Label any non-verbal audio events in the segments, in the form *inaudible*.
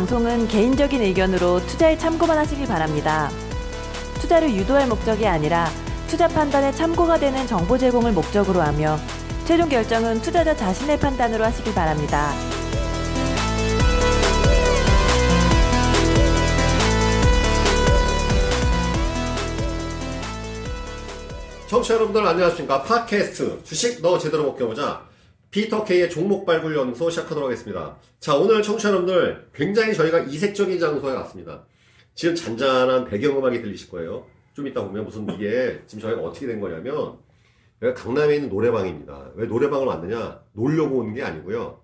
방송은 개인적인 의견으로 투자에 참고만 하시길 바랍니다. 투자를 유도할 목적이 아니라 투자 판단에 참고가 되는 정보 제공을 목적으로 하며 최종 결정은 투자자 자신의 판단으로 하시길 바랍니다. 청취자 여러분들 안녕하십니까. 팟캐스트 주식 너 제대로 먹겨보자. 피터 K의 종목 발굴 연구소 시작하도록 하겠습니다. 자, 오늘 청취자 여러분들 굉장히 저희가 이색적인 장소에 왔습니다. 지금 잔잔한 배경음악이 들리실 거예요. 좀 이따 보면 무슨 이게 지금 저희가 어떻게 된 거냐면 여기가 강남에 있는 노래방입니다. 왜 노래방을 왔느냐? 놀려고 온게 아니고요.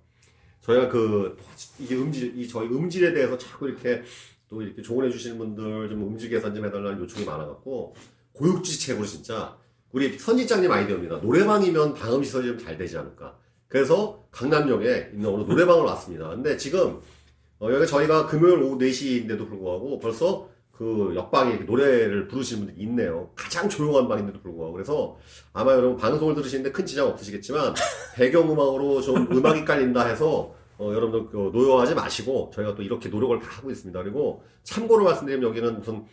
저희가 그 이게 음질 이 저희 음질에 대해서 자꾸 이렇게 또 이렇게 조언해 주시는 분들 좀 음질 개선 좀 해달라는 요청이 많아갖고 고육지책으로 진짜 우리 선지장님 아이디어입니다. 노래방이면 방음 시설이 좀 잘 되지 않을까. 그래서 강남역에 있는 어느 노래방을 왔습니다. 근데 지금 어, 여기 저희가 금요일 오후 4시인데도 불구하고 벌써 그 옆방에 노래를 부르시는 분들이 있네요. 가장 조용한 방인데도 불구하고. 그래서 아마 여러분 방송을 들으시는데 큰 지장 없으시겠지만 *laughs* 배경음악으로 좀 음악이 깔린다 해서 어, 여러분들 그 노여하지 마시고 저희가 또 이렇게 노력을 다 하고 있습니다. 그리고 참고로 말씀드리면 여기는 무슨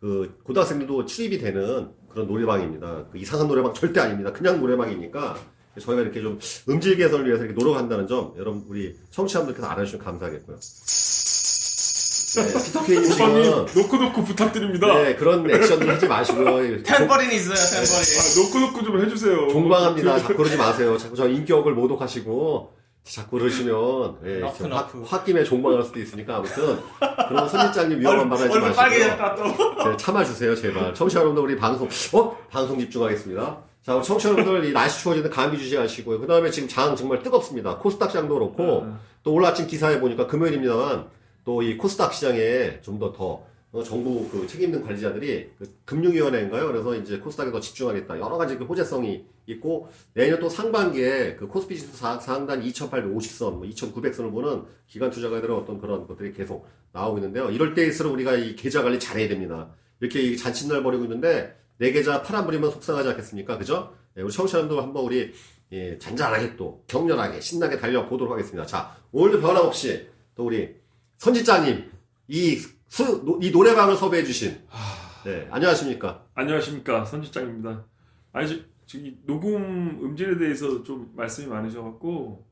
그 고등학생들도 출입이 되는 그런 노래방입니다. 그 이상한 노래방 절대 아닙니다. 그냥 노래방이니까 저희가 이렇게 좀 음질 개선을 위해서 이렇게 노력한다는 점 여러분 우리 청취자분들께서 알아주시면 감사하겠고요. 네, 피터케이님 지금 놓고 부탁드립니다. 네, 그런 액션들 하지 마시고요. 템버린 있어요, 네. 템버린. 아, 놓고 좀 해주세요. 종방합니다. 자꾸 그러지 마세요. 자꾸 저 인격을 모독하시고 자꾸 그러시면 예. 홧- 홧김에 종방할 수도 있으니까 아무튼 그런 선지장님 위험한 말 하지 마시고 빨개졌다 또. 네, 참아주세요, 제발. 청취자 여러분들, 우리 방송, 어? 방송 집중하겠습니다. 자, 우리 청취자 여러분들, 이 날씨 추워지는데 감기 주시하시고요. 그 다음에 지금 장 정말 뜨겁습니다. 코스닥 시장도 그렇고, 또 오늘 아침 기사에 보니까 금요일입니다만, 또 이 코스닥 시장에 좀 더 더, 어, 정부 그 책임있는 관리자들이 그 금융위원회인가요? 그래서 이제 코스닥에 더 집중하겠다. 여러 가지 그 호재성이 있고, 내년 또 상반기에 그 코스피 지수 사- 상단 2850선, 뭐 2900선을 보는 기관 투자가들의 어떤 그런 것들이 계속 나오고 있는데요. 이럴 때일수록 우리가 이 계좌 관리 잘해야 됩니다. 이렇게 이 잔칫날 벌이고 있는데, 내 계좌 부리면 속상하지 않겠습니까? 그죠? 네, 우리 청취자분들 한번 우리, 예, 잔잔하게 또, 격렬하게, 신나게 달려보도록 하겠습니다. 자, 오늘도 변함없이, 또 우리, 선지자님, 이 수, 노- 이 노래방을 섭외해 주신, 네, 안녕하십니까? 안녕하십니까 선지장입니다. 아니 저, 저기 녹음 음질에 대해서 좀 말씀이 많으셔갖고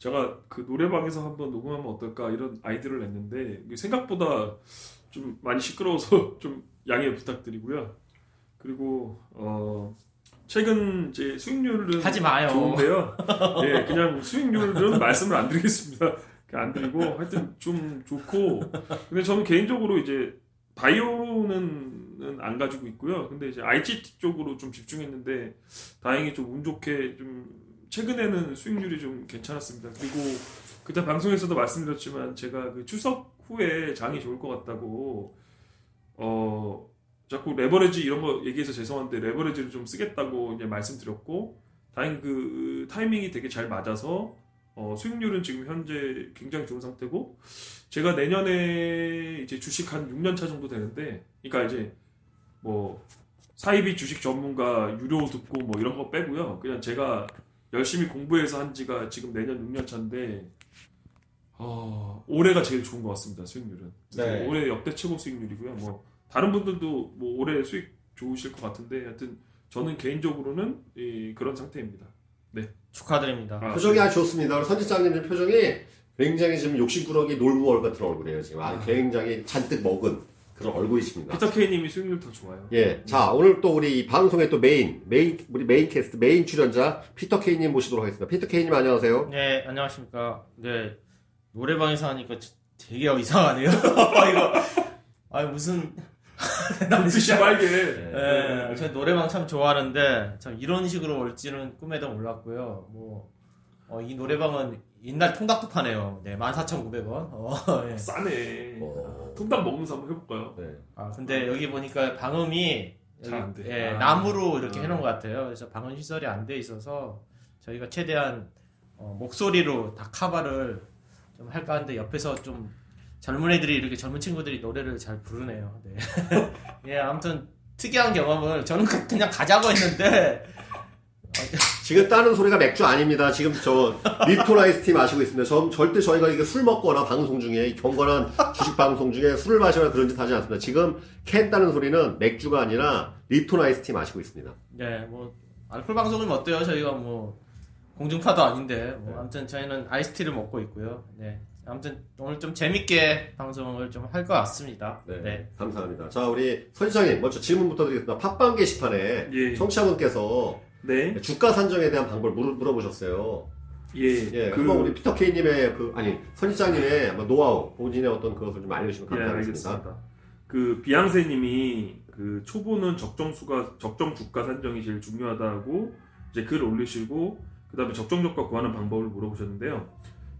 제가 그 노래방에서 한번 녹음하면 어떨까 이런 아이디어를 냈는데 생각보다 좀 많이 시끄러워서 *laughs* 좀 양해 부탁드리고요. 그리고 어 최근 제 수익률은 하지 마요. 좋은데요. 예, 그냥 수익률은 *laughs* 말씀을 안 드리겠습니다. 안 드리고 하여튼 좀 좋고 근데 저는 개인적으로 이제 바이오는 안 가지고 있고요. 근데 이제 IGT 쪽으로 좀 집중했는데 다행히 좀 운 좋게 좀 최근에는 수익률이 좀 괜찮았습니다. 그리고 그때 방송에서도 말씀드렸지만 제가 그 추석 후에 장이 좋을 것 같다고 어 자꾸 레버리지 이런 거 얘기해서 죄송한데 레버리지를 좀 쓰겠다고 이제 말씀드렸고 다행히 그 타이밍이 되게 잘 맞아서 어, 수익률은 지금 현재 굉장히 좋은 상태고 제가 내년에 이제 주식 한 6년 차 정도 되는데 그러니까 이제 뭐 사이비 주식 전문가 유료 듣고 뭐 이런 거 빼고요. 그냥 제가 열심히 공부해서 한 지가 지금 내년 6년 차인데 어, 올해가 제일 좋은 것 같습니다. 수익률은. 네. 올해 역대 최고 수익률이고요. 뭐 다른 분들도 뭐 올해 수익 좋으실 것 같은데 하여튼 저는 개인적으로는 이, 그런 상태입니다. 축하드립니다. 아, 표정이 아주 좋습니다. 우리 선지장님 표정이 굉장히 지금 욕심꾸러기 놀부얼 같은 얼굴이에요. 지금 아주 굉장히 잔뜩 먹은 그런 얼굴이십니다. 피터 K님이 수익률 더 좋아요. 예. 자, 오늘 또 우리 이 방송의 또 main, main, 우리 main cast, main 출연자, 피터 K님 모시도록 하겠습니다. 피터 K님 안녕하세요. 네, 안녕하십니까. 네, 노래방에서 하니까 지- 되게 이상하네요. *laughs* 이거, 아 무슨. *laughs* 눈빛이 빨개. 네, 저 노래방 참 좋아하는데, 참 이런 식으로 올지는 꿈에도 몰랐고요. 뭐, 어, 이 노래방은 옛날 통닭도 파네요. 네, 14,900원. 어, *laughs* 예. 싸네. 어, 통닭 먹으면서 한번 해볼까요? 네. 아, 근데 여기 보니까 방음이 잘안 돼. 예, 아. 나무로 이렇게 아. 해놓은 것 같아요. 그래서 방음 시설이 안 돼 있어서 저희가 최대한 어, 목소리로 다 카바를 좀 할까 하는데 옆에서 좀 젊은 애들이 이렇게 젊은 친구들이 노래를 잘 부르네요. 네. *laughs* 예, 아무튼 특이한 경험을 저는 그- 그냥 가자고 했는데 지금 따는 소리가 맥주 아닙니다. 지금 저 립톤 아이스티 마시고 있습니다. 저, 절대 저희가 이게 술 먹거나 방송 중에 이 경건한 주식 방송 중에 술을 마시거나 그런 짓 하지 않습니다. 지금 캔 따는 소리는 맥주가 아니라 립톤 아이스티 마시고 있습니다. 네, 뭐 알콜 방송은 어때요? 저희가 뭐 공중파도 아닌데 뭐 아무튼 저희는 아이스티를 먹고 있고요. 네. 아무튼 오늘 좀 재밌게 방송을 좀 할 것 같습니다. 네, 네. 감사합니다. 자, 우리 선시장님 먼저 질문부터 드리겠습니다. 팟빵 게시판에 예. 청취자분께서 네. 주가 산정에 대한 방법을 물어, 물어보셨어요. 예. 예, 그, 한번 우리 피터 케이님의 그 아니 선시장님의 한번 노하우, 본인의 어떤 그것을 좀 알려주시면 예, 감사하겠습니다. 알겠습니다. 그 비양세님이 그 초보는 적정 수가 적정 주가 산정이 제일 중요하다고 이제 글 올리시고 그 다음에 적정 주가 구하는 방법을 물어보셨는데요.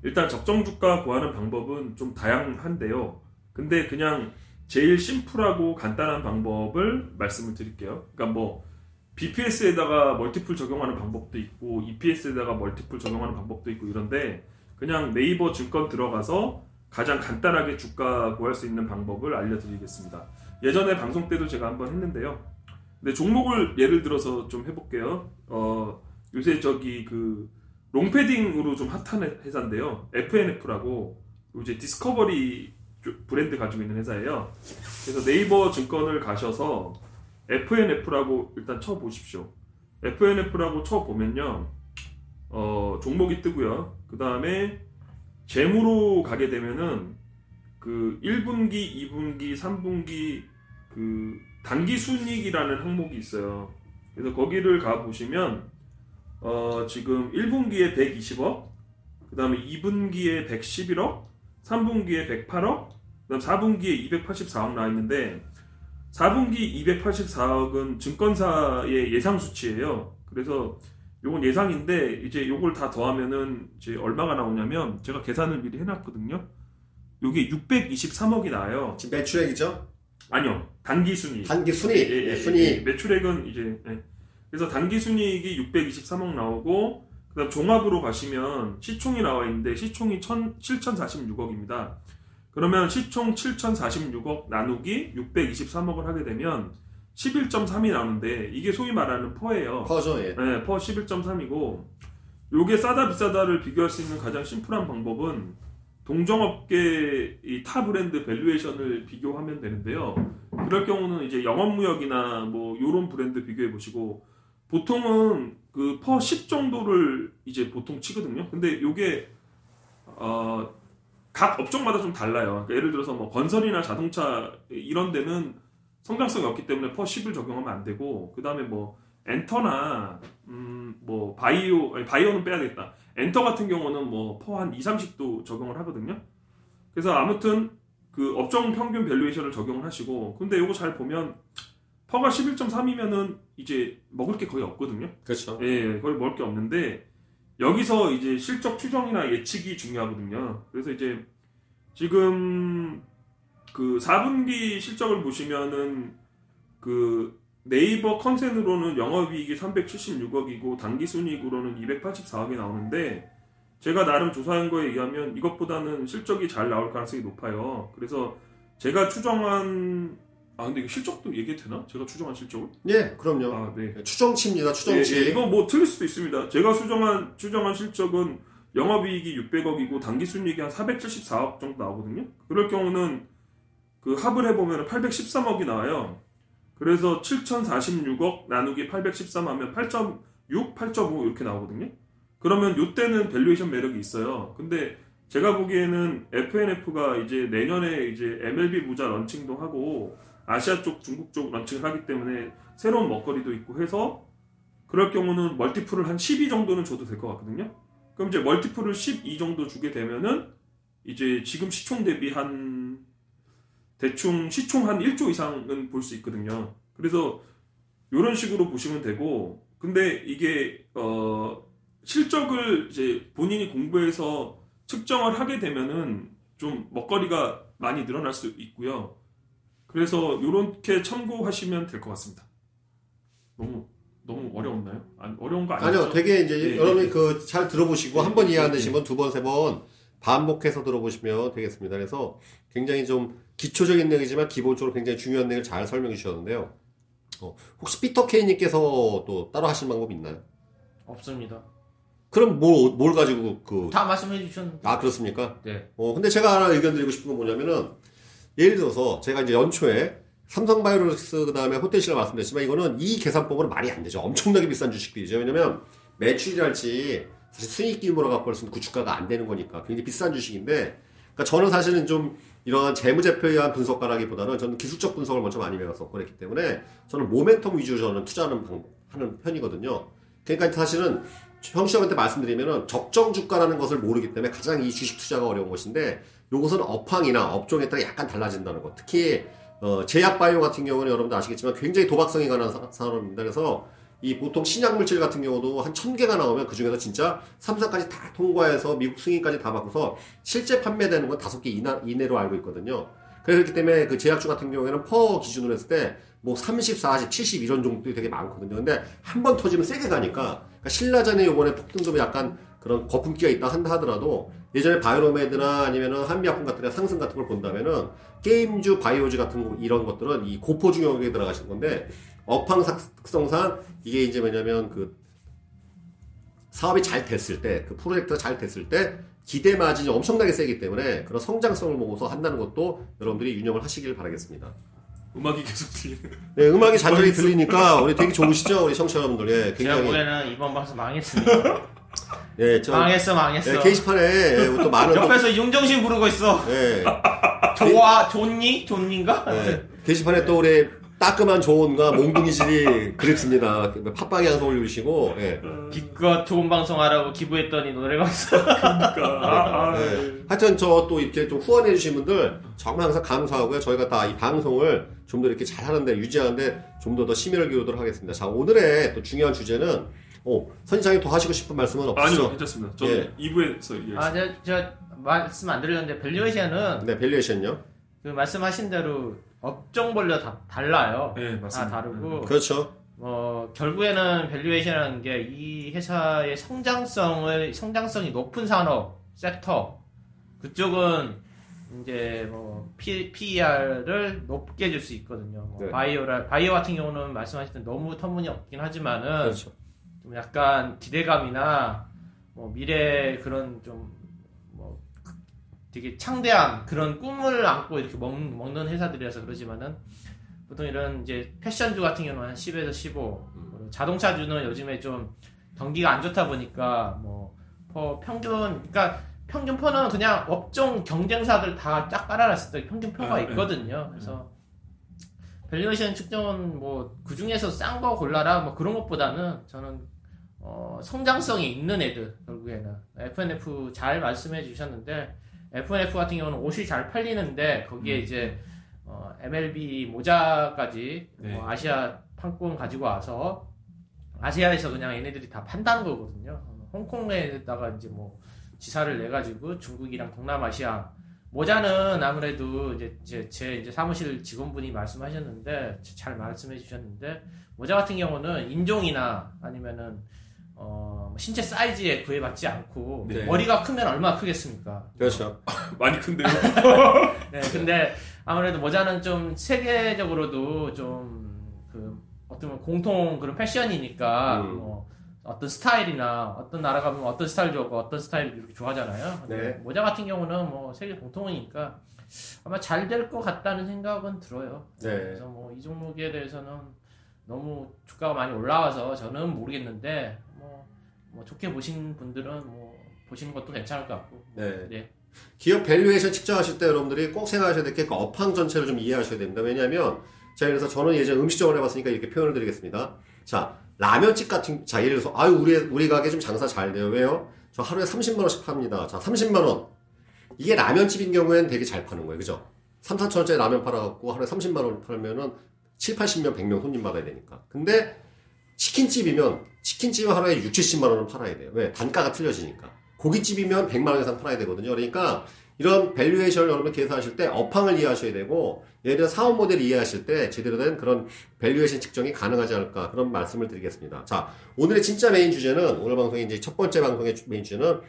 일단 적정 주가 구하는 방법은 좀 다양한데요. 근데 그냥 제일 심플하고 간단한 방법을 말씀을 드릴게요. 그러니까 뭐 BPS에다가 multiple 적용하는 방법도 있고 EPS에다가 multiple 적용하는 방법도 있고 이런데 그냥 네이버 증권 들어가서 가장 간단하게 주가 구할 수 있는 방법을 알려드리겠습니다. 예전에 방송 때도 제가 한번 했는데요. 근데 종목을 예를 들어서 좀 해볼게요. 어, 요새 저기 그 롱패딩으로 좀 핫한 회- 회사인데요. FNF라고 이제 디스커버리 쪽 브랜드 가지고 있는 회사예요. 그래서 네이버 증권을 가셔서 FNF라고 일단 쳐보십시오. FNF라고 쳐보면요. 어, 종목이 뜨고요. 그 다음에 재무로 가게 되면은 그 1분기, 2분기, 3분기 그 단기 순이익이라는 항목이 있어요. 그래서 거기를 가 보시면 어 지금 1분기에 120억, 그 다음에 2분기에 111억, 3분기에 108억, 그 다음 4분기에 284억 나와 있는데 4분기 284억은 증권사의 예상 수치예요. 그래서 요건 예상인데 이제 요걸 다 더하면은 이제 얼마가 나오냐면 제가 계산을 미리 해놨거든요. 요게 623억이 나와요. 지금 매출액이죠? 아니요, 단기 순이익. 단기 순위, 예, 예, 예, 예, 순위. 예. 매출액은 이제 예. 그래서 단기 순이익이 623억 나오고 그다음 종합으로 가시면 시총이 나와 있는데 시총이 1 7,046억입니다. 그러면 시총 7,046억 나누기 623억을 하게 되면 11.3이 나오는데 이게 소위 말하는 PER예요. PER죠, 예. 네, PER 11.3이고 요게 싸다 비싸다를 비교할 수 있는 가장 심플한 방법은 동종업계 이타 브랜드 valuation을 비교하면 되는데요. 그럴 경우는 이제 영원무역이나 뭐 요런 브랜드 비교해 보시고 보통은 그 PER 10 정도를 이제 보통 치거든요. 근데 요게 어, 각 업종마다 좀 달라요. 그러니까 예를 들어서 뭐 건설이나 자동차 이런 데는 성장성이 없기 때문에 PER 10을 적용하면 안 되고 그다음에 뭐 엔터나 음, 뭐 바이오 아니, 바이오는 빼야겠다. 엔터 같은 경우는 뭐 PER 한 2, 30도 적용을 하거든요. 그래서 아무튼 그 업종 평균 valuation을 적용을 하시고 근데 요거 잘 보면 PER가 11.3이면은 이제 먹을 게 거의 없거든요. 그렇죠. 예, 거의 먹을 게 없는데 여기서 이제 실적 추정이나 예측이 중요하거든요. 그래서 이제 지금 그 4분기 실적을 보시면은 그 네이버 컨센으로는 영업이익이 376억이고 당기순이익으로는 284억이 나오는데 제가 나름 조사한 거에 의하면 이것보다는 실적이 잘 나올 가능성이 높아요. 그래서 제가 추정한 아 근데 이거 실적도 얘기해도 되나? 제가 추정한 실적을? 예, 그럼요. 아 네. 추정치입니다, 추정치. 예, 예, 이거 뭐 틀릴 수도 있습니다. 제가 수정한 추정한 실적은 영업이익이 600억이고 당기순이익이 한 474억 정도 나오거든요. 그럴 경우는 그 합을 해보면 813억이 나와요. 그래서 7,046억 나누기 813 하면 8.6, 8.5 이렇게 나오거든요. 그러면 요때는 valuation 매력이 있어요. 근데 제가 보기에는 FNF가 이제 내년에 이제 MLB 모자 런칭도 하고 아시아 쪽, 중국 쪽 런칭을 하기 때문에 새로운 먹거리도 있고 해서 그럴 경우는 멀티플을 한 12 정도는 줘도 될 것 같거든요. 그럼 이제 멀티플을 12 정도 주게 되면은 이제 지금 시총 대비 한 대충 시총 한 1조 이상은 볼 수 있거든요. 그래서 이런 식으로 보시면 되고 근데 이게 어 실적을 이제 본인이 공부해서 측정을 하게 되면은 좀 먹거리가 많이 늘어날 수 있고요. 그래서 이렇게 참고하시면 될 것 같습니다. 너무 너무 어려웠나요? 아니, 어려운 거 아니죠? 아니요, 되게 이제 예, 여러분이 예. 그잘 들어보시고 예, 한번 예, 이해 안 예, 되시면 두 번, 세 번 반복해서 들어보시면 되겠습니다. 그래서 굉장히 좀 기초적인 내용이지만 기본적으로 굉장히 중요한 내용을 잘 설명해 주셨는데요. 어, 혹시 피터 케이님께서 또 따로 하신 방법이 있나요? 없습니다. 그럼 뭘, 뭘 가지고 그, 다 말씀해 주셨는데. 아, 그렇습니까? 네. 어, 근데 제가 하나 의견 드리고 싶은 건 뭐냐면은, 예를 들어서 제가 이제 연초에 삼성 바이오로직스 그 다음에 호텔시라 말씀드렸지만 이거는 이 계산법으로 말이 안 되죠. 엄청나게 비싼 주식들이죠. 왜냐면 매출이랄지 사실 수익 규모로 갖고 볼수는 그 주가가 안 되는 거니까 굉장히 비싼 주식인데, 그러니까 저는 사실은 좀 이러한 재무제표에 의한 분석가라기보다는 저는 기술적 분석을 먼저 많이 배웠었고 그랬기 때문에 저는 모멘텀 위주로 저는 투자하는 방, 하는 편이거든요. 그러니까 사실은 형식한테 말씀드리면은 적정 주가라는 것을 모르기 때문에 가장 이 주식 투자가 어려운 것인데 요것은 업황이나 업종에 따라 약간 달라진다는 것. 특히 어, 제약 바이오 같은 경우는 여러분도 아시겠지만 굉장히 도박성이 강한 사- 산업입니다. 그래서 이 보통 신약 물질 같은 경우도 한 천 개가 나오면 그 중에서 진짜 3사까지 다 통과해서 미국 승인까지 다 받고서 실제 판매되는 건 다섯 개 이내로 알고 있거든요. 그렇기 때문에 그 제약주 같은 경우에는 퍼 기준으로 했을 때 뭐 30, 40, 70 이런 종들이 되게 많거든요. 근데 한 번 터지면 세게 가니까 그러니까 신라전에 요번에 폭등도 약간 그런 거품기가 있다 한다 하더라도 예전에 바이오메드나 아니면은 한미약품 같은 데 상승 같은 걸 본다면은 게임주 바이오즈 같은 거 이런 것들은 이 고포 중역에 들어가신 건데 업황 특성상 이게 이제 뭐냐면 그 사업이 잘 됐을 때 그 프로젝트가 잘 됐을 때 기대 마진이 엄청나게 세기 때문에 그런 성장성을 보고서 한다는 것도 여러분들이 유념을 하시길 바라겠습니다. 음악이 계속 들리는. 네, 음악이 잔잔히 *laughs* 들리니까 우리 되게 좋으시죠? 우리 청취자 여러분들. 예, 제가 굉장히. 보기에는 이번 방송 망했습니다. *laughs* 예, 저. 망했어, 망했어. 예, 게시판에 예, 또 많은. 또- 옆에서 윤정신 부르고 있어. 예, 좋아, 좋니? 좋니인가? 예, 게시판에 또 우리 따끔한 조언과 몽둥이질이 그립습니다. 팟빵에 항상 올려주시고, 예. 기껏 좋은 방송 하라고 기부했더니 노래방송. 그러니까. 아, 아, 네. 하여튼 저 또 이렇게 좀 후원해 주신 분들 정말 항상 감사하고요. 저희가 다 이 방송을 좀 더 이렇게 잘하는데 유지하는데 좀 더 더 심혈을 기울도록 하겠습니다. 자 오늘의 또 중요한 주제는 어, 선지장이 더 하시고 싶은 말씀은 아니요, 없으시죠? 괜찮습니다. 저는 예. 2부에서 얘기했습니다. 아, 저, 저, 말씀 안 드렸는데, 밸류에이션은 네 밸류에이션요. 그 말씀하신 대로 업종별로 다 달라요. 네, 다 맞습니다. 다르고, 그렇죠. 뭐, 결국에는 valuation이라는 게 이 회사의 성장성을, 성장성이 높은 산업, 섹터, 그쪽은 이제 뭐, P, PER을 높게 줄 수 있거든요. 뭐 네. 바이오라, 바이오 같은 경우는 말씀하셨던 너무 터무니없긴 하지만은, 그렇죠. 좀 약간 기대감이나 뭐 미래 그런 좀 뭐 되게 창대한 그런 꿈을 안고 이렇게 먹, 먹는 회사들이라서 그러지만은 보통 이런 이제 패션주 같은 경우는 한 10에서 15 그리고 자동차주는 요즘에 좀 경기가 안 좋다 보니까 뭐퍼 평균 그러니까 평균 퍼는 그냥 업종 경쟁사들 다 쫙 깔아놨을 때 평균 표가 아, 네. 있거든요. 그래서 valuation 측정은 뭐 그 중에서 싼 거 골라라 뭐 그런 것보다는 저는 어, 성장성이 있는 애들 결국에는 FNF 잘 말씀해 주셨는데 FNF 같은 경우는 옷이 잘 팔리는데 거기에 음. 이제 어, MLB 모자까지 네. 어, 아시아 판권 가지고 와서 아시아에서 그냥 얘네들이 다 판다는 거거든요. 어, 홍콩에다가 이제 뭐 지사를 내 가지고 중국이랑 동남아시아 모자는 아무래도 이제 제, 제 이제 사무실 직원분이 말씀하셨는데 잘 말씀해 주셨는데 모자 같은 경우는 인종이나 아니면은 어, 신체 사이즈에 구애받지 않고 네. 머리가 크면 얼마나 크겠습니까? 그렇죠. *laughs* 많이 큰데요. 네, 근데 아무래도 모자는 좀 세계적으로도 좀 그 어떤 공통 그런 패션이니까 음. 뭐 어떤 스타일이나 어떤 나라 가면 어떤 스타일 좋아하고 어떤 스타일 이렇게 좋아하잖아요. 네. 모자 같은 경우는 뭐 세계 공통이니까 아마 잘 될 것 같다는 생각은 들어요. 네. 그래서 뭐 이 종목에 대해서는 너무 주가가 많이 올라와서 저는 모르겠는데 뭐, 뭐 좋게 보신 분들은 뭐 보시는 것도 괜찮을 것 같고. 네. 네. 기업 valuation 측정하실 때 여러분들이 꼭 생각하셔야 될 게 그 업황 전체를 좀 이해하셔야 됩니다. 왜냐하면 자 그래서 저는 예전 음식점을 해봤으니까 이렇게 표현을 드리겠습니다. 자 라면집 같은 자 예를 들어서 아유 우리 우리 가게 좀 장사 잘 돼요. 왜요? 저 하루에 30만 원씩 팝니다. 자 30만 원 이게 라면집인 경우에는 되게 잘 파는 거예요. 그죠? 3, 4천 원짜리 라면 팔아갖고 하루에 30만 원 팔면은 7, 80명, 100명 손님 받아야 되니까. 근데 치킨집이면 치킨집은 하루에 6, 70만 원은 팔아야 돼요. 왜? 단가가 틀려지니까. 고깃집이면 100만 원 이상 팔아야 되거든요. 그러니까 이런 valuation을 여러분 계산하실 때 업황을 이해하셔야 되고 예를 들어 사업 모델을 이해하실 때 제대로 된 그런 valuation 측정이 가능하지 않을까 그런 말씀을 드리겠습니다. 자, 오늘의 진짜 메인 주제는 오늘 방송의 이제 첫 번째 방송의 메인 주제는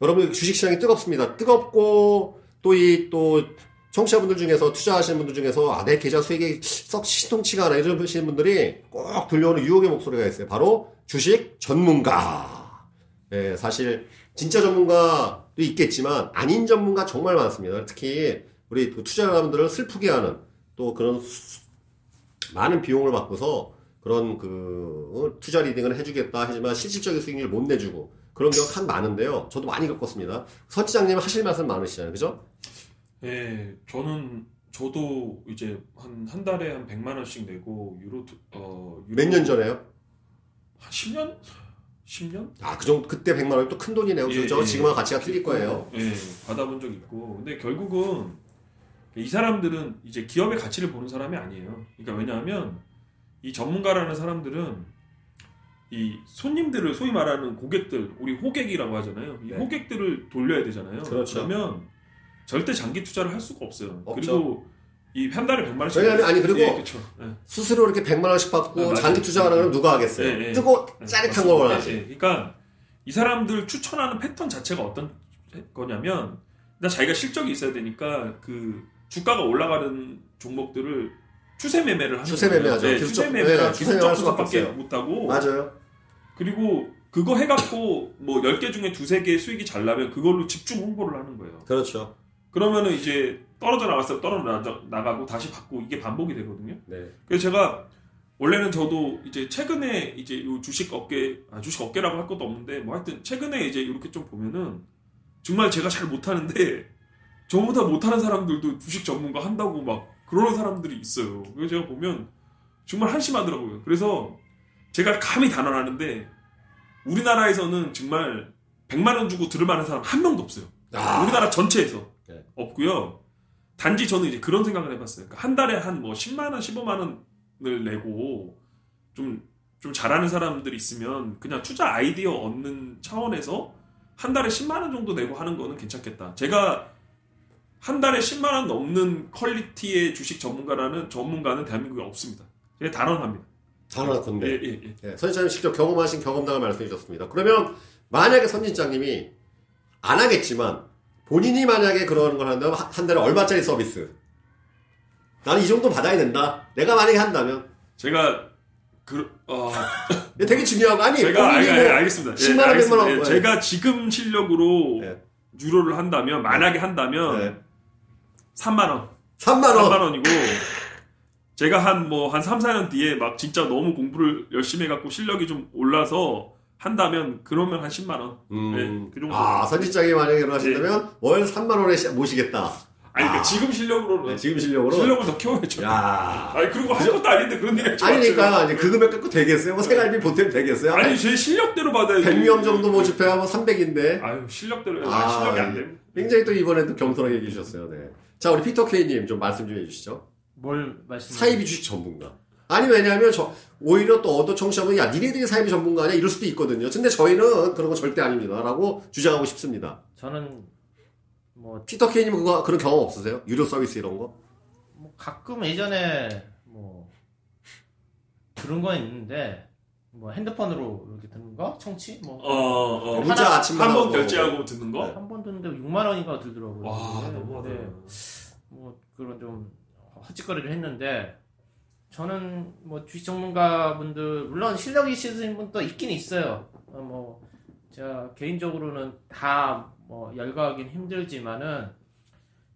여러분 주식 시장이 뜨겁습니다. 뜨겁고 또 이또 청취자분들 중에서 투자하시는 분들 중에서 아, 내 계좌 수익이 썩 시통치가 않아 이러시는 분들이 꼭 들려오는 유혹의 목소리가 있어요. 바로 주식 전문가. 예, 사실 진짜 전문가도 있겠지만 아닌 전문가 정말 많습니다. 특히 우리 그 투자자분들을 슬프게 하는 또 그런 수- 많은 비용을 받고서 그런 그 어, 투자 리딩을 해주겠다 하지만 실질적인 수익률을 못 내주고 그런 경우가 참 많은데요. 저도 많이 겪었습니다. 서지장님 하실 말씀 많으시잖아요. 그죠? 예, 저는 저도 이제 한 한 달에 한 100만 원씩 내고 유료 투- 어 유료 몇년 전에요? 한 10년? 10년? 아, 그 정도, 그때 100만 원이 또 큰 돈이네요. 예, 저 예. 지금과 가치가 틀릴 거예요. 예, 받아본 적 있고. 근데 결국은 이 사람들은 이제 기업의 가치를 보는 사람이 아니에요. 그러니까 왜냐하면 이 전문가라는 사람들은 이 손님들을 소위 말하는 고객들, 우리 호객이라고 하잖아요. 이 네. 호객들을 돌려야 되잖아요. 그렇죠. 그러면 절대 장기 투자를 할 수가 없어요. 없죠. 그리고 이한 달에 100만 원씩 왜냐하면, 아니, 그리고 예, 그렇죠. 예. 스스로 이렇게 100만 원씩 받고 아. 장기 투자하는 건 누가 하겠어요? 예, 예. 뜨고 네, 짜릿한. 걸 원하지. 예, 예. 그러니까 이 사람들 추천하는 패턴 자체가 어떤 거냐면 일단 자기가 실적이 있어야 되니까 그 주가가 올라가는 종목들을 추세 매매를 하는 추세. 매매하죠. 네, 추세 네, 추세 매매할 기술적 수밖에 분석밖에. 못 하고 맞아요. 그리고 그거 해갖고 뭐 10개 중에 두세 개 수익이 잘 나면 그걸로 집중 홍보를 하는 거예요. 그렇죠. 그러면은 이제 떨어져 나갔어요. 떨어져 나가- 나가고 다시 받고 이게 반복이 되거든요. 네. 그래서 제가 원래는 저도 이제 최근에 이제 요 주식 업계 아 주식 업계라고 할 것도 없는데 뭐 하여튼 최근에 이제 이렇게 좀 보면은 정말 제가 잘 못하는데 저보다 못하는 사람들도 주식 전문가 한다고 막 그러는 사람들이 있어요. 그래서 제가 보면 정말 한심하더라고요. 그래서 제가 감히 단언하는데 우리나라에서는 정말 100만 원 주고 들을 만한 사람 한 명도 없어요. 아, 우리나라 전체에서 네. 없고요. 단지 저는 이제 그런 생각을 해봤어요. 그러니까 한 달에 한 뭐 10만 원, 15만 원을 내고 좀, 좀 잘하는 사람들이 있으면 그냥 투자 아이디어 얻는 차원에서 한 달에 10만 원 정도 내고 하는 거는 괜찮겠다. 제가 한 달에 10만 원 넘는 quality의 주식 전문가라는 전문가는 대한민국에 없습니다. 제가 단언합니다. 단어 건데. 예, 예, 예. 네, 선진장님 직접 경험하신 경험담을 말씀해 주셨습니다. 그러면 만약에 선진장님이 안 하겠지만 본인이 만약에 그런 걸 한다면 한- 한 달에 얼마짜리 서비스? 나는 이 정도 받아야 된다. 내가 만약에 한다면 제가 그, 어, *laughs* 되게 중요하고 아니 제가 알, 알, 뭐 알겠습니다. 10만 원, 알겠습니다. 100만 원. 예, 네. 제가 지금 실력으로 네. 유로를 한다면 만약에 한다면 네. 3만 원, 3만 원. 3만 원이고 제가 한뭐 한 3, 4년 뒤에 막 진짜 너무 공부를 열심히 해 갖고 실력이 좀 올라서 한다면 그러면 한 10만 원. 음. 네, 그 정도. 아, 선진장이 만약에 그러신다면 월 3만 원에 시- 모시겠다. 아니 그러니까 아. 지금 실력으로는 네, 지금 실력으로. 실력을 더 키워야죠. 야. 아니 그리고 할 것도 아닌데 그런 얘기 하지 아니니까. 아니 그 금액 갖고 되겠어요? 뭐 생활비 보태면 되겠어요? 아니 제 실력대로 받아야지. 100명 정도 모집해야 뭐 300인데. 아유 실력대로 아, 아, 실력이 안 예. 됩니다. 굉장히 또 이번에도 겸손하게 얘기해 주셨어요. 네. 자, 우리 피터 케이님 좀 말씀 좀 해주시죠. 뭘 말씀? 사이비 주식 전문가. 아니, 왜냐하면 저, 오히려 또 어떤 청취자분이 야, 니네들이 사이비 전문가 아니야? 이럴 수도 있거든요. 근데 저희는 그런 거 절대 아닙니다. 라고 주장하고 싶습니다. 저는 뭐, 피터 케이님 그거, 그런 경험 없으세요? 유료 서비스 이런 거? 뭐 가끔 예전에 뭐 들은 건 있는데 뭐 핸드폰으로 이렇게 듣는 거 청취 뭐한번 어, 어. 문자 하나- 아침마다 한번 오고. 결제하고 듣는 거? 듣는데 6만 원인가 들더라고요. 와 근데, 너무하다. 네, 뭐 그런 좀 헛짓거리를 했는데 저는 뭐 주식 전문가 분들 물론 실력이 있으신 분도 있긴 있어요. 어, 뭐 제가 개인적으로는 다 뭐 열거하긴 힘들지만은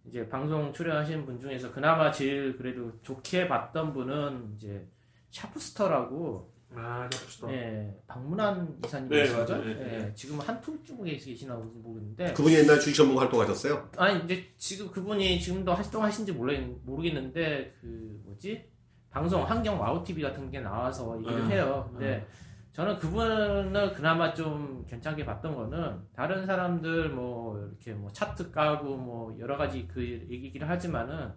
이제 방송 출연하시는 분 중에서 그나마 제일 그래도 좋게 봤던 분은 이제 샤프스터라고 아, 잡시다. 예, 박문환 이사님 네? 맞아요. 예, 예, 지금 한툴 쪽에 계시나 모르겠는데 그분이 옛날 주식 전문가 활동하셨어요? 아니 이제 지금 그분이 지금도 활동하신지 모르겠는데 그 뭐지 방송 한경 와우 TV 같은 게 나와서 얘기를 음. 해요. 근데 저는 그분을 그나마 좀 괜찮게 봤던 거는 다른 사람들 뭐 이렇게 뭐 차트 까고 뭐 여러 가지 그 얘기를 하지만은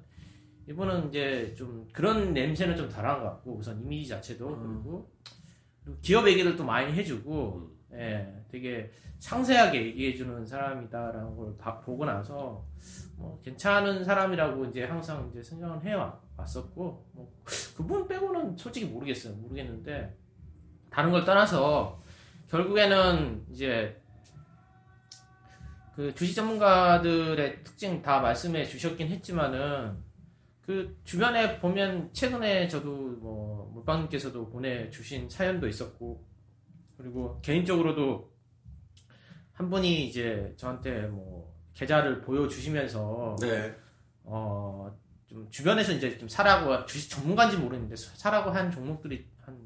이분은 이제 좀 그런 냄새는 좀 덜한 것 같고 우선 이미지 자체도 그리고 그리고 기업 얘기를 또 많이 해주고 예, 되게 상세하게 얘기해주는 사람이다라는 걸 봐- 보고 나서 뭐 괜찮은 사람이라고 이제 항상 이제 생각을 해 왔었고 뭐 그분 빼고는 솔직히 모르겠어요. 모르겠는데 다른 걸 떠나서 결국에는 이제 그 주식 전문가들의 특징 다 말씀해 주셨긴 했지만은 그 주변에 보면 최근에 저도 뭐 물방님께서도 보내주신 사연도 있었고 그리고 개인적으로도 한 분이 이제 저한테 뭐 계좌를 보여주시면서 네. 어, 좀 주변에서 이제 좀 사라고 주식 전문가인지 모르겠는데 사라고 한 종목들이 한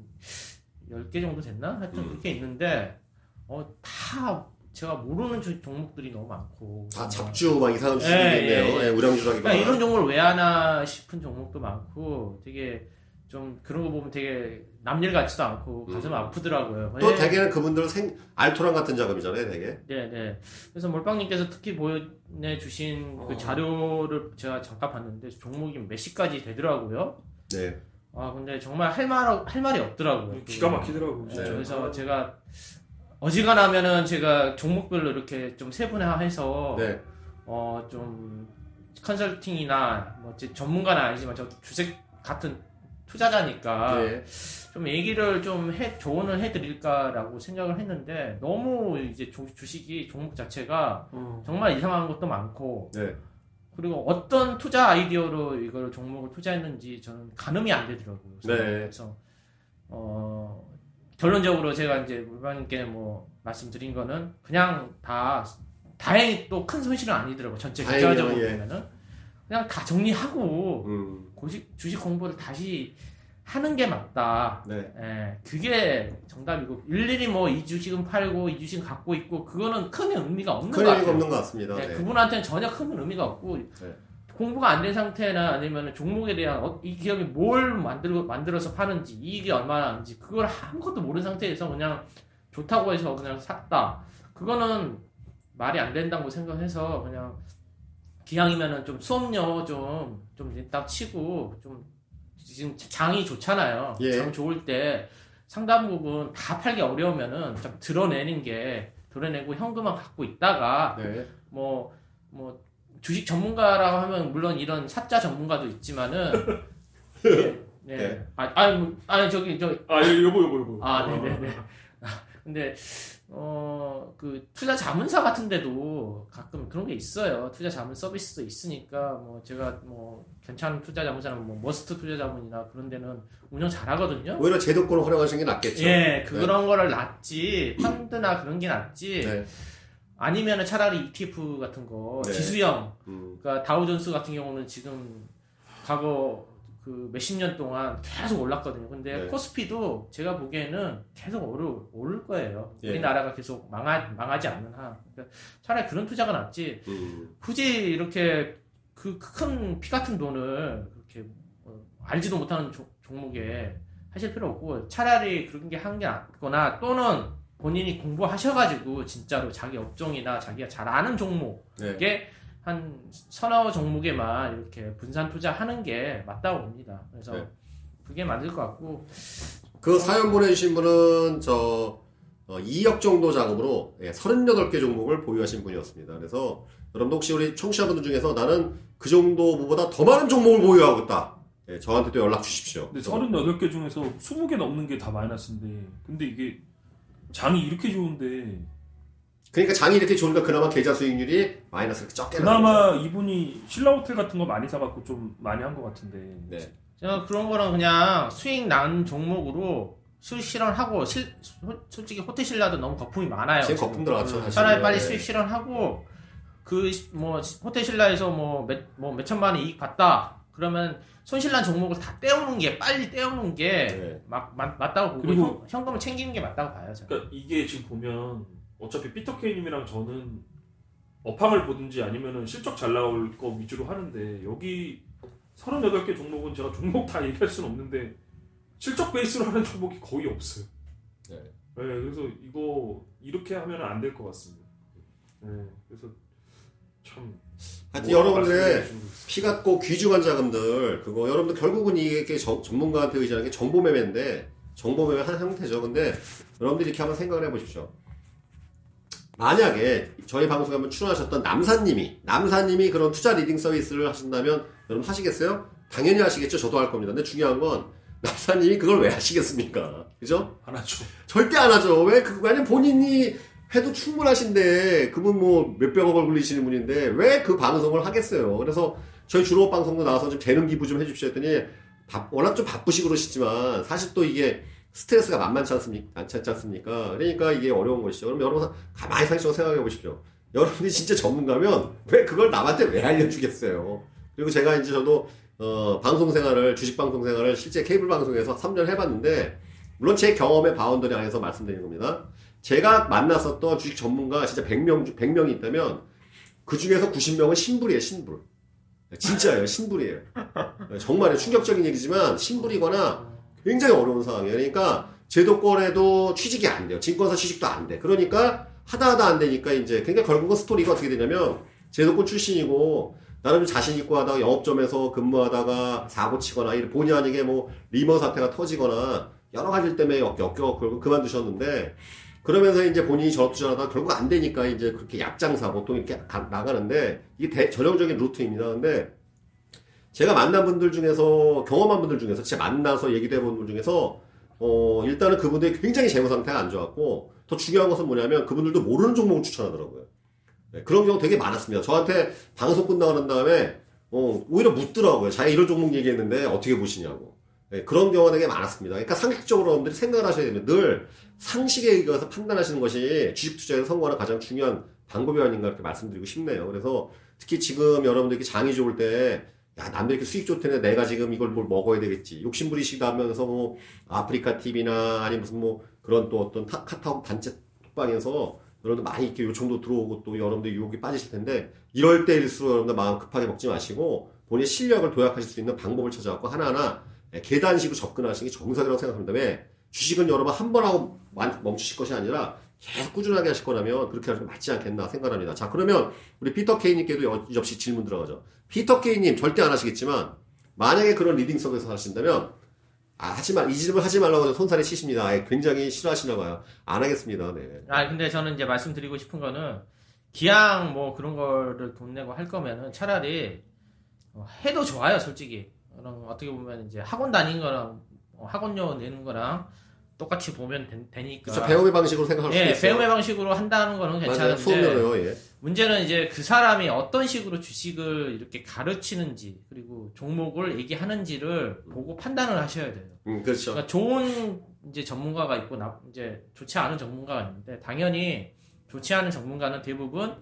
10개 정도 됐나? 하여튼 음. 그렇게 있는데 어, 다 제가 모르는 주- 종목들이 너무 많고 다. 잡주 막 이상한 주식이 예, 있네요. 예, 예. 예, 우량주라기보다. 그냥 이런 종목을 왜 하나 싶은 종목도 많고 되게 좀 그런 거 보면 되게 남일 같지도 않고 가슴 음. 아프더라고요. 또 예. 대개는 그분들 생 알토란 같은 자금이잖아요, 되게. 네, 네. 그래서 몰빵님께서 특히 보내주신 어. 그 자료를 제가 잠깐 봤는데 종목이 몇 시까지 되더라고요. 네. 아 근데 정말 할 말 할 말이 없더라고요. 기가 막히더라고요. 네, 진짜. 그래서 제가 어지간하면은 제가 종목별로 이렇게 좀 세분화해서 네. 어좀 컨설팅이나 뭐제 전문가는 아니지만 저 주식 같은 투자자니까 네. 좀 얘기를 좀 해, 조언을 해드릴까라고 생각을 했는데 너무 이제 조- 주식이 종목 자체가 어. 정말 이상한 것도 많고 네. 그리고 어떤 투자 아이디어로 이걸 종목을 투자했는지 저는 가늠이 안 되더라고요. 네. 그래서 어 결론적으로 제가 이제 물방님께 뭐 말씀드린 거는 그냥 다 다행히 또 큰 손실은 아니더라고요. 전체 결과적으로 예. 보면은 그냥 다 정리하고 음. 고식, 주식 공부를 다시 하는 게 맞다. 네. 예, 그게 정답이고 일일이 뭐 이 주식은 팔고 이 주식은 갖고 있고 그거는 큰 의미가 없는 것큰 같아요. 의미가 없는 것 같습니다. 네, 네. 그분한테는 전혀 큰 의미가 없고 네. 공부가 안 된 상태나 아니면 종목에 대한 어- 이 기업이 뭘 만들어 만들어서 파는지 이익이 얼마나 하는지 그걸 아무것도 모르는 상태에서 그냥 좋다고 해서 그냥 샀다. 그거는 말이 안 된다고 생각해서 그냥 기왕이면은 좀 수업료 좀좀딱 치고 좀 지금 장이 좋잖아요. 예. 장 좋을 때 상담국은 다 팔기 어려우면은 좀 드러내는 게 드러내고 현금만 갖고 있다가 네. 뭐, 뭐, 주식 전문가라고 하면 물론 이런 사자 전문가도 있지만은, 네. *laughs* 네. 네. 아, 아니, 뭐, 아니, 저기, 저, 아, 요- 요거, 요거, 요거. 아, 네 네네. 아, *laughs* 근데, 어, 그, 투자 자문사 같은 데도 가끔 그런 게 있어요. 투자 자문 서비스도 있으니까, 뭐, 제가 뭐, 괜찮은 투자 자문사는 뭐, 머스트 투자 자문이나 그런 데는 운영 잘 하거든요. 오히려 제도권을 활용하시는 게 낫겠죠. 예, 그런 거를 낫지, 펀드나 그런 게 낫지, 네. 아니면은 차라리 ETF 같은 거, 네. 지수형, 음. 그러니까 다우존스 같은 경우는 지금 과거 그 몇십 년 동안 계속 올랐거든요. 근데 네. 코스피도 제가 보기에는 계속 오를, 오를 거예요. 예. 우리나라가 계속 망하, 망하지 않는 한. 그러니까 차라리 그런 투자가 낫지. 음. 굳이 이렇게 그 큰 피 같은 돈을 그렇게 어, 알지도 못하는 조- 종목에 하실 필요 없고 차라리 그런 게 하는 게 낫거나 또는 본인이 공부하셔가지고 진짜로 자기 업종이나 자기가 잘 아는 종목 네. 한 서너 종목에만 이렇게 분산 투자하는 게 맞다고 봅니다. 그래서 네. 그게 맞을 것 같고 그 사연 보내주신 분은 저 어, 2억 정도 자금으로 예, 38개 종목을 보유하신 분이었습니다. 그래서 여러분도 혹시 우리 청취자분들 중에서 나는 그 정도보다 더 많은 종목을 보유하고 있다. 예, 저한테도 연락 주십시오. 근데 38개 중에서 20개 넘는 게 다 마이너스인데 근데 이게 장이 이렇게 좋은데 그러니까 장이 이렇게 좋으니까 그나마 계좌 수익률이 마이너스 이렇게 적게 그나마 이분이 신라 호텔 같은 거 많이 사갖고 좀 많이 한 것 같은데 네. 제가 그런 거는 그냥 수익 난 종목으로 수익 실현하고 실, 소- 솔직히 호텔 신라도 너무 거품이 많아요. 지금. 거품 들어갔죠. 사실. 차라리 빨리 네. 수익 실현하고 그 뭐 호텔 신라에서 뭐몇뭐 몇천만 원 이익 봤다. 그러면 손실난 종목을 다 떼우는 게 빨리 떼우는 게 네. 막, 맞, 맞다고 보고 그리고- 현- 현금을 챙기는 게 맞다고 봐요. 저는. 그러니까 이게 지금 보면 어차피 피터케이님이랑 저는 업황을 보든지 아니면은 실적 잘 나올 거 위주로 하는데 여기 38개 종목은 제가 종목 다 얘기할 수는 없는데 실적 베이스로 하는 종목이 거의 없어요. 네. 네, 그래서 이거 이렇게 하면 안 될 것 같습니다. 네, 그래서 참 하여튼 여러분들의 싶은 피 같고 귀중한 자금들 그거 여러분들 결국은 이게 정- 전문가한테 의지하는 게 정보 매매인데 정보 매매 한 형태죠. 근데 여러분들이 이렇게 한번 생각을 해보십시오. 만약에 저희 방송에 한번 출연하셨던 남사님이 남사님이 그런 투자 leading 서비스를 하신다면 여러분 하시겠어요? 당연히 하시겠죠. 저도 할 겁니다. 근데 중요한 건 남사님이 그걸 왜 하시겠습니까? 그죠? 안 하죠. 절대 안 하죠. 왜 그거 아니 본인이 해도 충분하신데 그분 뭐 몇백억을 굴리시는 분인데 왜 그 방송을 하겠어요. 그래서 저희 주로 방송도 나와서 좀 재능 기부 좀 해주십시오 했더니 바- 워낙 좀 바쁘시고 그러시지만 사실 또 이게 스트레스가 만만치 않습니까? 않지 않습니까? 그러니까 이게 어려운 것이죠. 그럼 여러분 가만히 상식적으로 생각해 보십시오. 여러분이 진짜 전문가면 왜 그걸 남한테 왜 알려주겠어요? 그리고 제가 이제 저도 어, 방송 생활을 주식 방송 생활을 실제 케이블 방송에서 3년 해봤는데 물론 제 경험의 boundary 안에서 말씀드리는 겁니다. 제가 만났었던 주식 전문가 진짜 100명 중 100명이 있다면 그 중에서 90명은 신불이에요, 신불. 진짜예요, 신불이에요. 정말 충격적인 얘기지만 신불이거나 굉장히 어려운 상황이에요. 그러니까 제도권에도 취직이 안 돼요. 증권사 취직도 안 돼. 그러니까 하다 하다 안 되니까 이제 그러니까 결국은 스토리가 어떻게 되냐면 제도권 출신이고 나름 좀 자신 있고 하다가 영업점에서 근무하다가 사고 치거나 본의 아니게 뭐 리머 사태가 터지거나 여러 가지 일 때문에 역, 역겨 결국 그만두셨는데 그러면서 이제 본인이 전업 투자하다가 결국 안 되니까 이제 그렇게 약장사 보통 이렇게 가- 나가는데 이게 대- 전형적인 루트입니다. 근데 제가 만난 분들 중에서 경험한 분들 중에서 진짜 만나서 얘기해 본 분들 중에서 어 일단은 그분들이 굉장히 재무 상태가 안 좋았고 더 중요한 것은 뭐냐면 그분들도 모르는 종목을 추천하더라고요. 네, 그런 경우 되게 많았습니다. 저한테 방송 끝나고 난 다음에 어, 오히려 묻더라고요. 자기 이런 종목 얘기했는데 어떻게 보시냐고. 네, 그런 경우가 되게 많았습니다. 그러니까 상식적으로 여러분들이 생각을 하셔야 됩니다. 늘 상식에 의해서 판단하시는 것이 주식 투자에서 성공하는 가장 중요한 방법이 아닌가 이렇게 말씀드리고 싶네요. 그래서 특히 지금 여러분들 이렇게 장이 좋을 때 야, 남들 이렇게 수익 좋다는데 내가 지금 이걸 뭘 먹어야 되겠지. 욕심부리시다 하면서 뭐 아프리카 TV나 아니 무슨 뭐 그런 또 어떤 타, 카카오 단체 톡방에서 여러분들 많이 이렇게 요청도 들어오고 또 여러분들 유혹이 빠지실 텐데 이럴 때일수록 여러분들 마음 급하게 먹지 마시고 본인의 실력을 도약하실 수 있는 방법을 찾아갖고 하나하나 예, 계단식으로 접근하시는 게 정석이라고 생각합니다. 왜? 주식은 여러분 한 번 하고 만- 멈추실 것이 아니라 계속 꾸준하게 하실 거라면 그렇게 하는 게 맞지 않겠나 생각합니다. 자, 그러면 우리 피터 케이님께도 여- 역시 질문 들어가죠. 피터 케이님 절대 안 하시겠지만 만약에 그런 leading 서비스 하신다면 아, 하지 말, 이 질문 하지 말라고 손살이 치십니다. 아, 굉장히 싫어하시나 봐요. 안 하겠습니다. 네. 아 근데 저는 이제 말씀드리고 싶은 거는 기왕 뭐 그런 거를 돈 내고 할 거면은 차라리 어, 해도 좋아요 솔직히 그럼 어떻게 보면 이제 학원 다닌 거랑 어, 학원료 내는 거랑 똑같이 보면 되, 니까 그렇죠. 배움의 방식으로 생각할 수 예, 있어요. 배움의 방식으로 한다는 거는 맞아요. 괜찮은데 수업료로요. 예. 문제는 이제 그 사람이 어떤 식으로 주식을 이렇게 가르치는지 그리고 종목을 얘기하는지를 보고 판단을 하셔야 돼요. 음, 그렇죠. 그러니까 좋은 이제 전문가가 있고 나 이제 좋지 않은 전문가가 있는데 당연히 좋지 않은 전문가는 대부분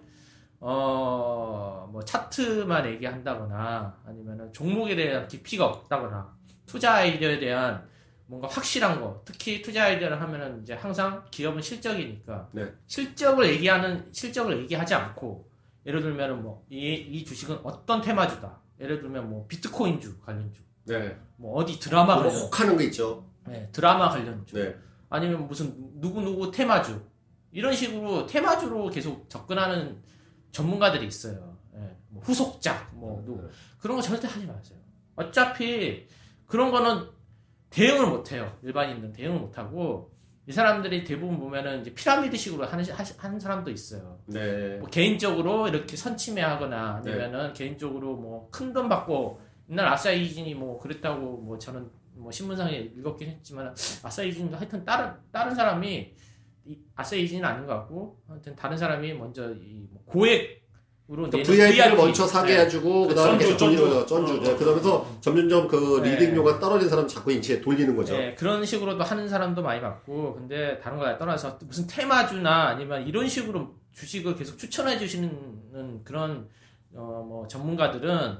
어 뭐 차트만 얘기한다거나 아니면은 종목에 대한 깊이가 없다거나 투자 아이디어에 대한 뭔가 확실한 거 특히 투자 아이디어를 하면은 이제 항상 기업은 실적이니까 네. 실적을 얘기하는 실적을 얘기하지 않고 예를 들면은 뭐이 이 주식은 어떤 테마주다 예를 들면 뭐 비트코인주 관련주 네. 뭐 어디 드라마 뭐 관련 혹 하는 거 있죠. 네, 드라마 관련주 네. 아니면 무슨 누구누구 테마주 이런 식으로 테마주로 계속 접근하는 전문가들이 있어요. 예, 뭐 후속작 뭐 누구 그런 거 절대 하지 마세요. 어차피 그런 거는 대응을 못 해요. 일반인들은 대응을 못 하고 이 사람들이 대부분 보면은 이제 피라미드식으로 하는 하- 하는 사람도 있어요. 네. 뭐 개인적으로 이렇게 선침해하거나 아니면은 개인적으로 뭐 큰 돈 받고 옛날 아사이진이 뭐 그랬다고 뭐 저는 뭐 신문상에 읽었긴 했지만 아사이진도 하여튼 다른 다른 사람이 이 아사이진은 아닌 것 같고 하여튼 다른 사람이 먼저 이뭐 고액으로 그러니까 내는 VIP를 VIP. 먼저 사게 네. 해주고 그 그다음에 전주, 계속 돌리는 전주. 거죠. 전주. 어, 네. 어. 그러면서 점점점 그 네. 리딩료가 떨어진 사람 자꾸 인치에 돌리는 거죠. 네, 그런 식으로도 하는 사람도 많이 봤고, 근데 다른 거에 떠나서 무슨 테마주나 아니면 이런 식으로 주식을 계속 추천해 주시는 그런 어, 뭐 전문가들은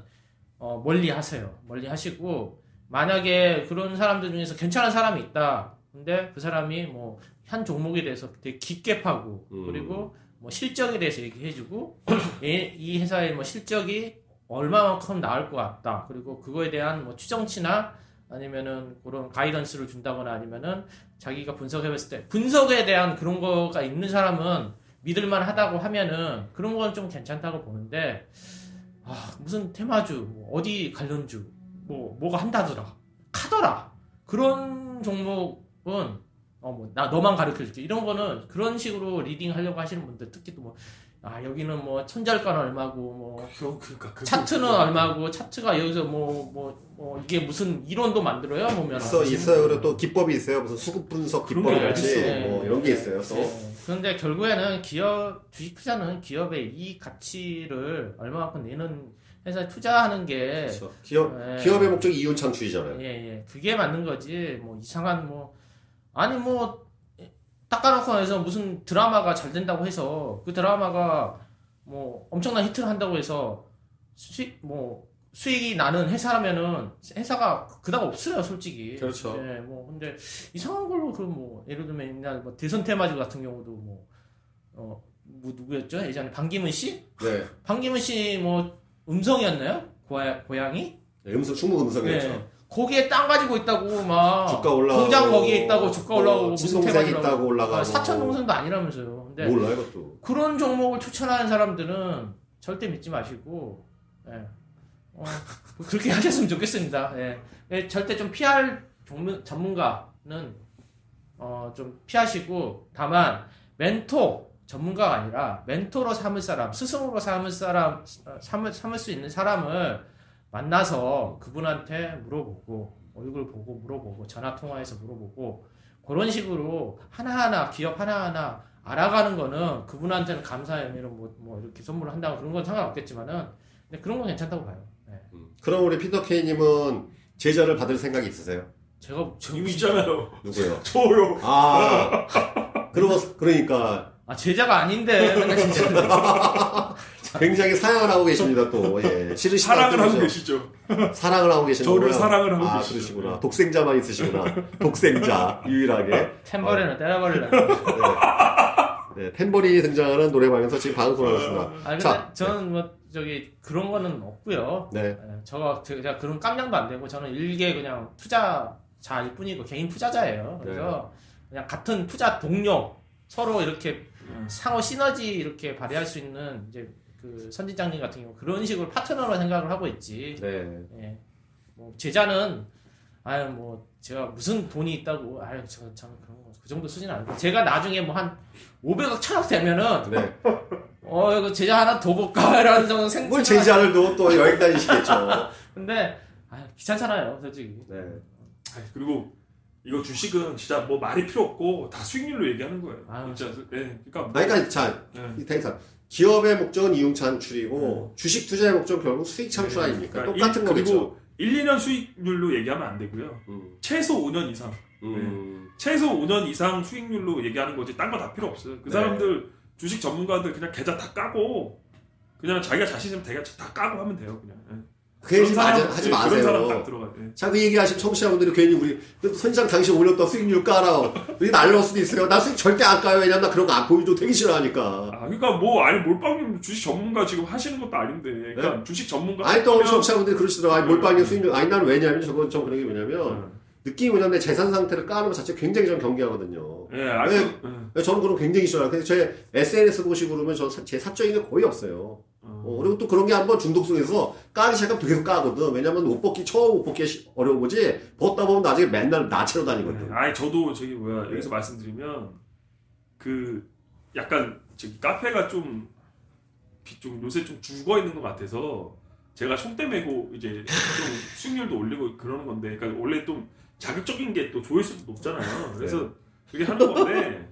어, 멀리 하세요. 멀리 하시고 만약에 그런 사람들 중에서 괜찮은 사람이 있다. 근데 그 사람이 뭐 한 종목에 대해서 되게 깊게 파고 음. 그리고 뭐 실적에 대해서 얘기해주고 *clears throat* 이, 이 회사의 뭐 실적이 얼마만큼 나올 것 같다. 그리고 그거에 대한 뭐 추정치나 아니면은 그런 가이던스를 준다거나 아니면은 자기가 분석해봤을 때 분석에 대한 그런 거가 있는 사람은 믿을만 하다고 하면은 그런 건 좀 괜찮다고 보는데 아 무슨 테마주 뭐 어디 관련주 뭐 뭐가 한다더라 카더라 그런 종목은 어 뭐 나 너만 가르쳐 줄게 이런 거는 그런 식으로 leading 하려고 하시는 분들 특히 또 뭐 아 여기는 뭐 손절가는 얼마고 뭐 그, 그러니까 차트는 웃겨요. 얼마고 차트가 여기서 뭐뭐 뭐 이게 무슨 이론도 만들어요 보면 있어 있어요. 그리고 또 기법이 있어요. 무슨 수급 분석 그런 기법 게 같이 있어요. 뭐 이런 게 있어요. 또 네. 그런데 결국에는 기업 주식 투자는 기업의 이익 가치를 얼마만큼 내는 회사에 투자하는 게 그렇죠. 기업 네. 기업의 목적이 이윤 창출이잖아요. 예, 예. 그게 맞는 거지. 뭐 이상한 뭐 아니 뭐 닦아놓고 해서 무슨 드라마가 잘 된다고 해서 그 드라마가 뭐 엄청난 히트를 한다고 해서 수익 뭐 수익이 나는 회사라면은 회사가 그닥 없어요, 솔직히. 그렇죠. 예, 뭐 근데 이상한 걸로 그뭐 예를 들면 옛날 뭐 대선 테마주 같은 경우도 뭐 어, 뭐 누구였죠? 예전에 방기문 씨? 네. 방기문 씨 뭐 음성이었나요? 고야, 고양이? 네, 음성 충무 음성이었죠. 네. 거기에 땅 가지고 있다고 막 주가 올라가고 공장 거기에 있다고 주가 올라가고 무슨 친동생 테마주라고. 있다고 올라가고 아, 사천 동생도 아니라면서요. 근데 몰라 이것도. 그런 종목을 추천하는 사람들은 절대 믿지 마시고 예. 어, 그렇게 *laughs* 하셨으면 좋겠습니다. 예. 예, 절대 좀 피할 종문, 전문가는 어, 좀 피하시고 다만 멘토 전문가가 아니라 멘토로 삼을 사람, 스승으로 삼을 사람, 어, 삼을, 삼을 수 있는 사람을 만나서 그분한테 물어보고 얼굴 보고 물어보고 전화 통화해서 물어보고 그런 식으로 하나하나 기업 하나하나 알아가는 거는 그분한테는 감사의 의미로 뭐, 뭐 이렇게 선물을 한다고 그런 건 상관없겠지만은 근데 그런 건 괜찮다고 봐요. 네. 음. 그럼 우리 피터 케이님은 제자를 받을 생각이 있으세요? 제가 저- 이미 있잖아요. 누구요? *laughs* 저요. 아, 그러고 그러니까 아 제자가 아닌데 *laughs* 맨날 진짜 굉장히 사랑을 하고 계십니다 또. 예. 싫으시다 사랑을 하고. 계시죠. 사랑을 하고 계시는 저를 거구나. 사랑을 하고 아, 계시죠. 그러시구나. 독생자만 있으시구나. *laughs* 독생자 유일하게. 템버리는 때려버리려. 네, 템버린이 등장하는 노래방에서 지금 방송을 하고 있습니다. 아 근데 자, 저는 뭐 저기 그런 거는 없고요. 네. 예, 저가 제가 그런 깜냥도 안 되고 저는 일개 그냥 투자자일 뿐이고 개인 투자자예요. 그래서 그냥 같은 투자 동료 서로 이렇게 상호 시너지 이렇게 발휘할 수 있는 이제 그 선진장님 같은 경우 그런 식으로 파트너로 생각을 하고 있지. 네. 예. 뭐 제자는 아유 뭐 제가 무슨 돈이 있다고 아유 저 저는 그런 거 그 정도 수준 아니고 제가 나중에 뭐 한 500억 천억 되면은 네. *laughs* 어 이거 제자 하나 더 볼까라는 *laughs* 정도 생뭘 제자를 두고 또 여행 다니시겠죠. *laughs* 근데 아 귀찮잖아요 솔직히 네. 아이, 그리고 이거 주식은 진짜 뭐 말이 필요 없고 다 수익률로 얘기하는 거예요. 아유. 진짜. 예. 그러니까 뭐, 아니, 그러니까 자, 예. 이 데이터. 기업의 목적은 이윤 창출이고 주식 투자의 목적은 결국 수익 창출 아닙니까? 그러니까 똑같은 일- 거겠죠. 그리고 1, 2년 수익률로 얘기하면 안 되고요. 음. 최소 5년 이상. 음. 최소 5년 이상 수익률로 얘기하는 거지 딴 거 다 필요 없어요. 그 네. 사람들 주식 전문가들 그냥 계좌 다 까고 그냥 자기가 자신 있으면 대가 다 까고 하면 돼요. 그냥. 예. 그 얘기 하지, 하지 예, 마세요. 예. 자, 그 얘기 하시면 청취자분들이 괜히 우리 선장 당신 올렸다 수익률 까라. 우리 날릴 수도 있어요. 나 수익 절대 안 까요. 왜냐면 나 그런 거 안 보여줘 되게 싫어하니까. 아, 그러니까 뭐 아니 몰빵님 주식 전문가 지금 하시는 것도 아닌데, 그러니까 주식 전문가. 네? 아니 또 하면- 청취자분들이 그러시더라고. 아니 몰빵이 네. 수익률. 아니 나는 왜냐면 저건 좀 그런 게 뭐냐면 예. 느낌이 뭐냐면 내 재산 상태를 까는 것 자체 굉장히 좀 경계하거든요. 예, 아니, 네. 예. 저는 그런 거 굉장히 싫어요. 그래서 제 SNS 보시고 그러면 저 제 사적인 게 거의 없어요. 어. 어, 그리고 또 그런 게 한번 중독성에서 까기 시작하면 계속 까거든. 왜냐면 옷 벗기, 처음 옷 벗기 시- 어려운 거지. 벗다 보면 나중에 맨날 나체로 다니거든. 네. 아니 저도 저기 뭐야 네. 여기서 말씀드리면 그 약간 저기 카페가 좀, 비- 좀 요새 좀 죽어 있는 것 같아서 제가 총대 메고 이제 좀 수익률도 올리고 그러는 건데 그러니까 원래 좀 자극적인 게 또 조회수도 높잖아요. 그래서 그게 하는 건데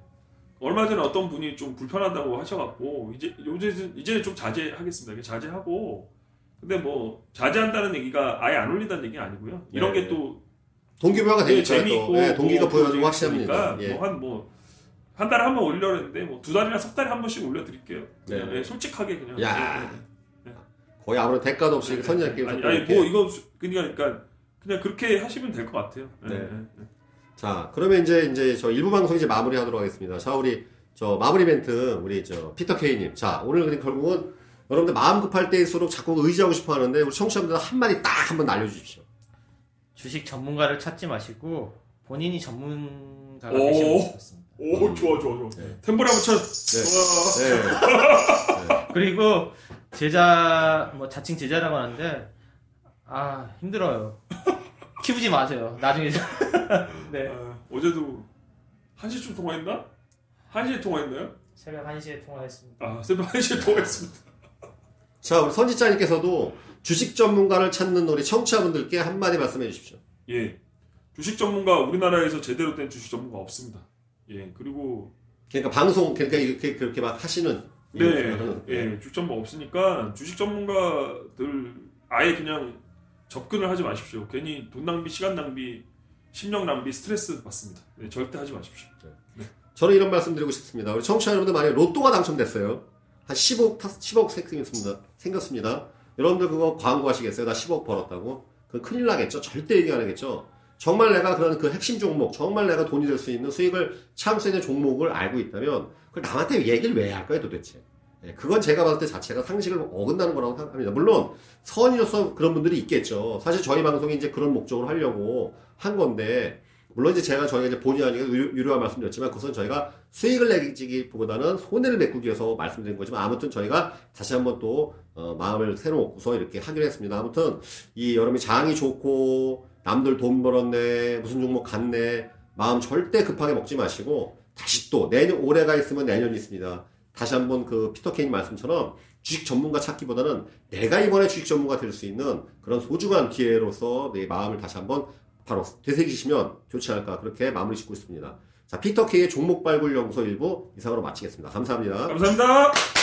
얼마 전에 어떤 분이 좀 불편하다고 하셔갖고 이제 요새 이제는 좀 자제하겠습니다. 자제하고 근데 뭐 자제한다는 얘기가 아예 안 올린다는 얘기 아니고요. 이런 네. 게또 동기부여가 되게 되니까 재미있고 또. 예, 동기가 그러니까 확실합니다. 예. 뭐한 뭐 한 달에 한 번 올려는데 뭐 두 달이나 석 달에 한 번씩 올려드릴게요. 네. 예, 솔직하게 그냥. 야. 예, 예, 거의 아무런 대가도 없이 예. 선의의 게임 아니, 아니 뭐 이거 수- 그러니까 그냥 그렇게 하시면 될 것 같아요. 예, 네. 자, 그러면 이제 이제 저 일부 방송 이제 마무리하도록 하겠습니다. 자, 우리 저 마무리 멘트 우리 저 피터 케이님. 자, 오늘 그냥 결국은 여러분들 마음 급할 때일수록 자꾸 의지하고 싶어 하는데 우리 청취자분들 한 마디 딱 한번 날려주십시오. 주식 전문가를 찾지 마시고 본인이 전문가가 오. 되시면 좋겠습니다. 오 좋아 좋아 좋아. 네. 템포라 붙여. 네. 와. 네. *laughs* 그리고 제자 뭐 자칭 제자라고 하는데 아 힘들어요. 키우지 마세요. 나중에 *laughs* 네. 아, 어제도 한 시쯤 통화했나? 한 시에 통화했나요? 새벽 1시에 통화했습니다. 아, 새벽 1시에 통화했습니다. *laughs* 자, 우리 선지자님께서도 주식 전문가를 찾는 우리 청취자분들께 한마디 말씀해 주십시오. 예. 주식 전문가 우리나라에서 제대로 된 주식 전문가 없습니다. 예. 그리고 그러니까 방송, 그러니까 이렇게 그렇게 막 하시는. 네, 이분들은, 예, 주식 전문가 없으니까 주식 전문가들 아예 그냥 접근을 하지 마십시오. 괜히 돈 낭비, 시간 낭비, 심력 낭비, 스트레스 받습니다. 네, 절대 하지 마십시오. 저는 이런 말씀 드리고 싶습니다. 우리 청취자 여러분들 만약에 로또가 당첨됐어요. 한 10억, 10억 생겼습니다. 생겼습니다. 여러분들 그거 광고하시겠어요? 나 10억 벌었다고? 그 큰일 나겠죠? 절대 얘기 안 하겠죠? 정말 내가 그런 그 핵심 종목, 정말 내가 돈이 될 수 있는 수익을 있는 종목을 알고 있다면 그걸 남한테 얘기를 왜 할까요 도대체? 예, 그건 제가 봤을 때 자체가 상식을 어긋나는 거라고 생각합니다. 물론 선의로서 그런 분들이 있겠죠. 사실 저희 방송이 이제 그런 목적으로 하려고 한 건데 물론 이제 제가 저희가 이제 본의 아니게 유- 유료화 말씀드렸지만 그것은 저희가 수익을 내기보다는 손해를 메꾸기 위해서 말씀드린 거지만 아무튼 저희가 다시 한번 또 어, 마음을 새로 먹고서 이렇게 하기로 했습니다. 아무튼 이 여러분이 장이 좋고 남들 돈 벌었네 무슨 종목 갔네 마음 절대 급하게 먹지 마시고 다시 또 내년 올해가 있으면 내년이 있습니다. 다시 한번 그 피터 케인 말씀처럼 주식 전문가 찾기보다는 내가 이번에 주식 전문가 될 수 있는 그런 소중한 기회로서 내 마음을 다시 한번 바로 되새기시면 좋지 않을까 그렇게 마무리 짓고 있습니다. 자 피터 케이의 종목 발굴 연구소 일부 이상으로 마치겠습니다. 감사합니다. 감사합니다.